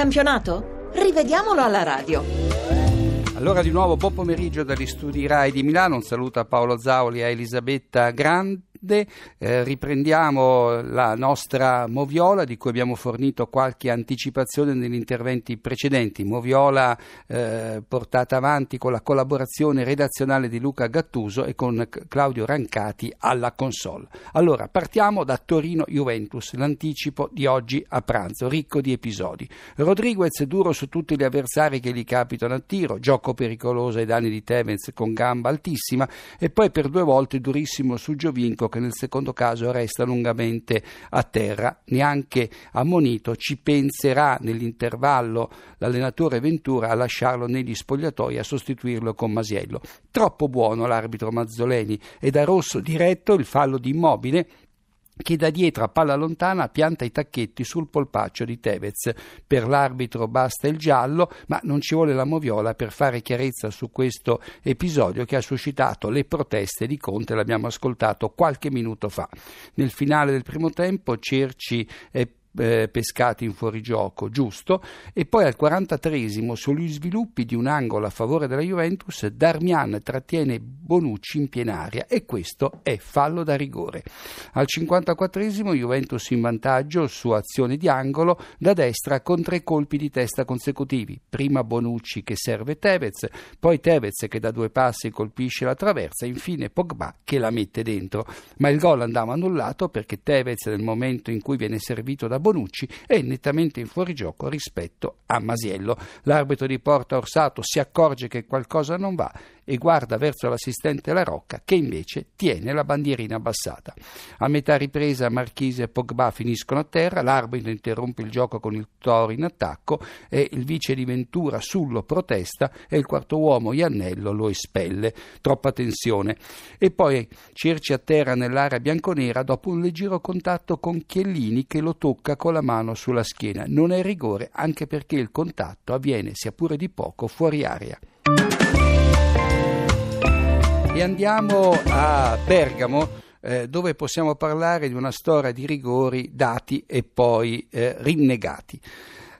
campionato? Rivediamolo alla radio. Allora di nuovo buon pomeriggio dagli studi RAI di Milano, un saluto a Paolo Zauli e a Elisabetta Grandi. Eh, riprendiamo la nostra Moviola di cui abbiamo fornito qualche anticipazione negli interventi precedenti. Moviola eh, portata avanti con la collaborazione redazionale di Luca Gattuso e con Claudio Rancati alla console. Allora partiamo da Torino Juventus, l'anticipo di oggi a pranzo, ricco di episodi. Rodriguez duro su tutti gli avversari che gli capitano a tiro, gioco pericoloso ai danni di Tevez con gamba altissima e poi per due volte durissimo su Giovinco che nel secondo caso resta lungamente a terra. Neanche ammonito ci penserà nell'intervallo l'allenatore Ventura a lasciarlo negli spogliatoi a sostituirlo con Masiello. Troppo buono l'arbitro Mazzoleni e da rosso diretto il fallo di Immobile che da dietro a palla lontana pianta i tacchetti sul polpaccio di Tevez. Per l'arbitro basta il giallo, ma non ci vuole la moviola per fare chiarezza su questo episodio che ha suscitato le proteste di Conte, l'abbiamo ascoltato qualche minuto fa. Nel finale del primo tempo Cerci è eh, pescati in fuorigioco, giusto, e poi al 43esimo sugli sviluppi di un angolo a favore della Juventus Darmian trattiene Bonucci in pienaria e questo è fallo da rigore. Al 54esimo Juventus in vantaggio su azione di angolo da destra con tre colpi di testa consecutivi, prima Bonucci che serve Tevez, poi Tevez che da due passi colpisce la traversa, infine Pogba che la mette dentro, ma il gol andava annullato perché Tevez nel momento in cui viene servito da Bonucci è nettamente in fuorigioco rispetto a Masiello. L'arbitro di Porta Orsato si accorge che qualcosa non va e guarda verso l'assistente La Rocca che invece tiene la bandierina abbassata. A metà ripresa Marchise e Pogba finiscono a terra, l'arbitro interrompe il gioco con il Toro in attacco e il vice di Ventura Sullo protesta e il quarto uomo Iannello lo espelle. Troppa tensione. E poi Cerci a terra nell'area bianconera dopo un leggero contatto con Chiellini che lo tocca con la mano sulla schiena. Non è rigore anche perché il contatto avviene sia pure di poco fuori area. E andiamo a Bergamo eh, dove possiamo parlare di una storia di rigori dati e poi eh, rinnegati.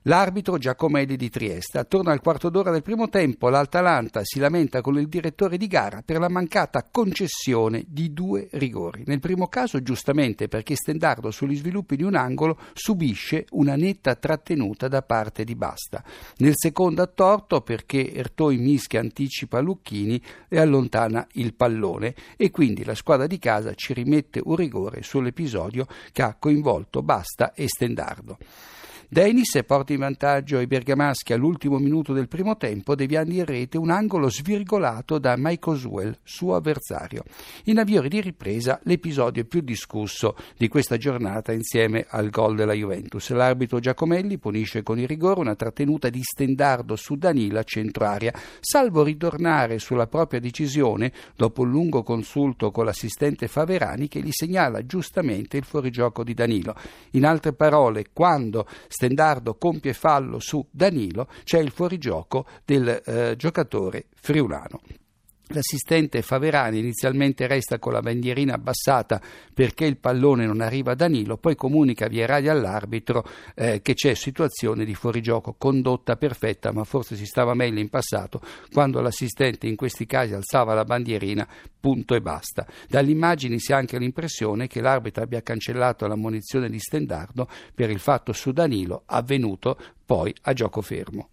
L'arbitro Giacomelli di Trieste. Attorno al quarto d'ora del primo tempo l'Atalanta si lamenta con il direttore di gara per la mancata concessione di due rigori. Nel primo caso giustamente perché Stendardo sugli sviluppi di un angolo subisce una netta trattenuta da parte di Basta. Nel secondo a torto perché Ertoi mischia anticipa Lucchini e allontana il pallone e quindi la squadra di casa ci rimette un rigore sull'episodio che ha coinvolto Basta e Stendardo. Denis porta in vantaggio i bergamaschi all'ultimo minuto del primo tempo, deviando in rete un angolo svirgolato da Mike Oswell, suo avversario. In avvio di ripresa l'episodio più discusso di questa giornata insieme al gol della Juventus. L'arbitro Giacomelli punisce con il rigore una trattenuta di Stendardo su Danila centro area, salvo ritornare sulla propria decisione dopo un lungo consulto con l'assistente Faverani che gli segnala giustamente il fuorigioco di Danilo. In altre parole, quando Stendardo compie fallo su Danilo, c'è il fuorigioco del eh, giocatore friulano. L'assistente Faverani inizialmente resta con la bandierina abbassata perché il pallone non arriva a Danilo, poi comunica via radio all'arbitro eh, che c'è situazione di fuorigioco, condotta perfetta, ma forse si stava meglio in passato quando l'assistente in questi casi alzava la bandierina, punto e basta. Dalle immagini si ha anche l'impressione che l'arbitro abbia cancellato la munizione di Stendardo per il fatto su Danilo avvenuto poi a gioco fermo.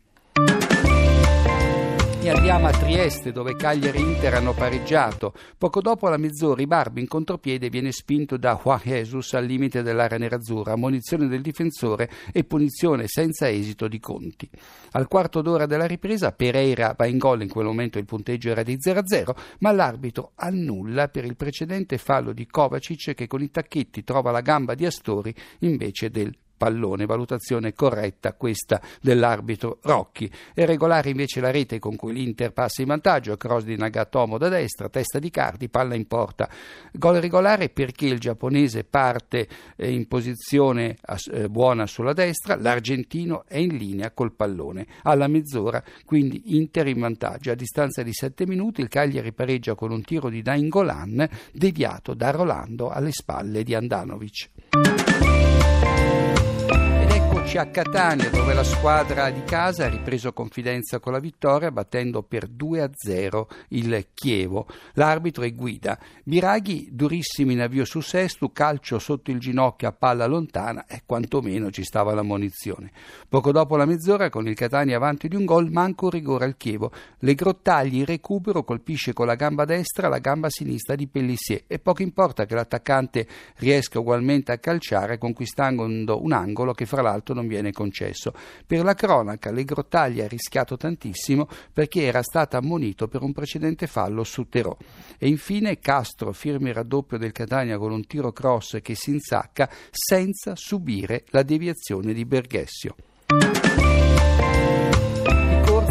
E andiamo a Trieste dove Cagliari e Inter hanno pareggiato. Poco dopo la mezz'ora Ibarbi in contropiede viene spinto da Juan Jesus al limite dell'area nerazzurra, munizione del difensore e punizione senza esito di Conti. Al quarto d'ora della ripresa Pereira va in gol, in quel momento il punteggio era di 0-0, ma l'arbitro annulla per il precedente fallo di Kovacic che con i tacchetti trova la gamba di Astori invece del pallone, valutazione corretta questa dell'arbitro Rocchi. È regolare invece la rete con cui l'Inter passa in vantaggio, cross di Nagatomo da destra, testa di Cardi, palla in porta. Gol regolare perché il giapponese parte eh, in posizione eh, buona sulla destra, l'argentino è in linea col pallone. Alla mezz'ora quindi Inter in vantaggio. A distanza di 7 minuti il Cagliari pareggia con un tiro di Nainggolan deviato da Rolando alle spalle di Andanovic Eccoci a Catania dove la squadra di casa ha ripreso confidenza con la vittoria battendo per 2-0 il Chievo. L'arbitro è Guida. Biraghi durissimi in avvio su Sestu, calcio sotto il ginocchio a palla lontana e quantomeno ci stava la munizione. Poco dopo la mezz'ora con il Catania avanti di un gol manca un rigore al Chievo. Le Grottagli in recupero colpisce con la gamba destra la gamba sinistra di Pellissier e poco importa che l'attaccante riesca ugualmente a calciare conquistando un angolo che fra l'altro non viene concesso. Per la cronaca, le Grottaglie ha rischiato tantissimo perché era stato ammonito per un precedente fallo su Terò. E infine Castro firma il raddoppio del Catania con un tiro cross che si insacca senza subire la deviazione di Berghessio.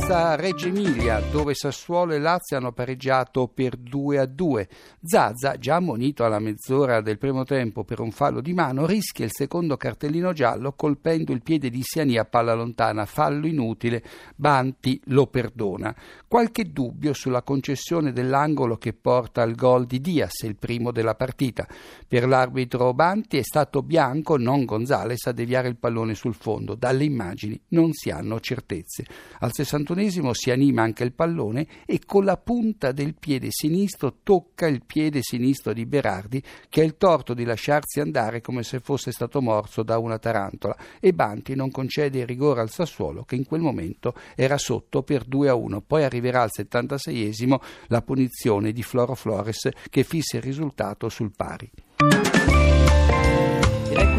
Piazza Reggio Emilia, dove Sassuolo e Lazio hanno pareggiato per 2 a 2. Zazza, già ammonito alla mezz'ora del primo tempo per un fallo di mano, rischia il secondo cartellino giallo colpendo il piede di Siani a palla lontana, fallo inutile, Banti lo perdona. Qualche dubbio sulla concessione dell'angolo che porta al gol di Diaz, il primo della partita. Per l'arbitro Banti è stato Bianco, non Gonzales, a deviare il pallone sul fondo. Dalle immagini non si hanno certezze. Al 61 ventunesimo si anima anche il pallone e con la punta del piede sinistro tocca il piede sinistro di Berardi che ha il torto di lasciarsi andare come se fosse stato morso da una tarantola e Banti non concede il rigore al Sassuolo che in quel momento era sotto per 2 a 1. Poi arriverà al 76esimo la punizione di Floro Flores che fissa il risultato sul pari.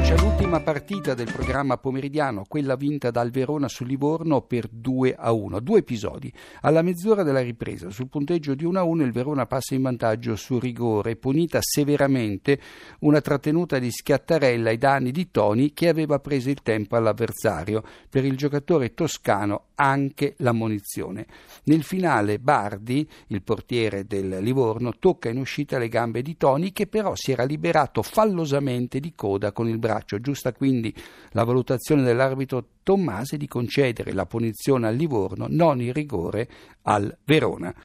Eccoci all'ultima partita del programma pomeridiano, quella vinta dal Verona sul Livorno per 2 a 1. Due episodi. Alla mezz'ora della ripresa, sul punteggio di 1 a 1, il Verona passa in vantaggio su rigore, punita severamente una trattenuta di Schiattarella ai danni di Toni che aveva preso il tempo all'avversario. Per il giocatore toscano anche l'ammonizione. Nel finale Bardi, il portiere del Livorno, tocca in uscita le gambe di Toni che però si era liberato fallosamente di coda con il braccio. Giusta quindi la valutazione dell'arbitro Tommasi di concedere la punizione al Livorno, non il rigore al Verona.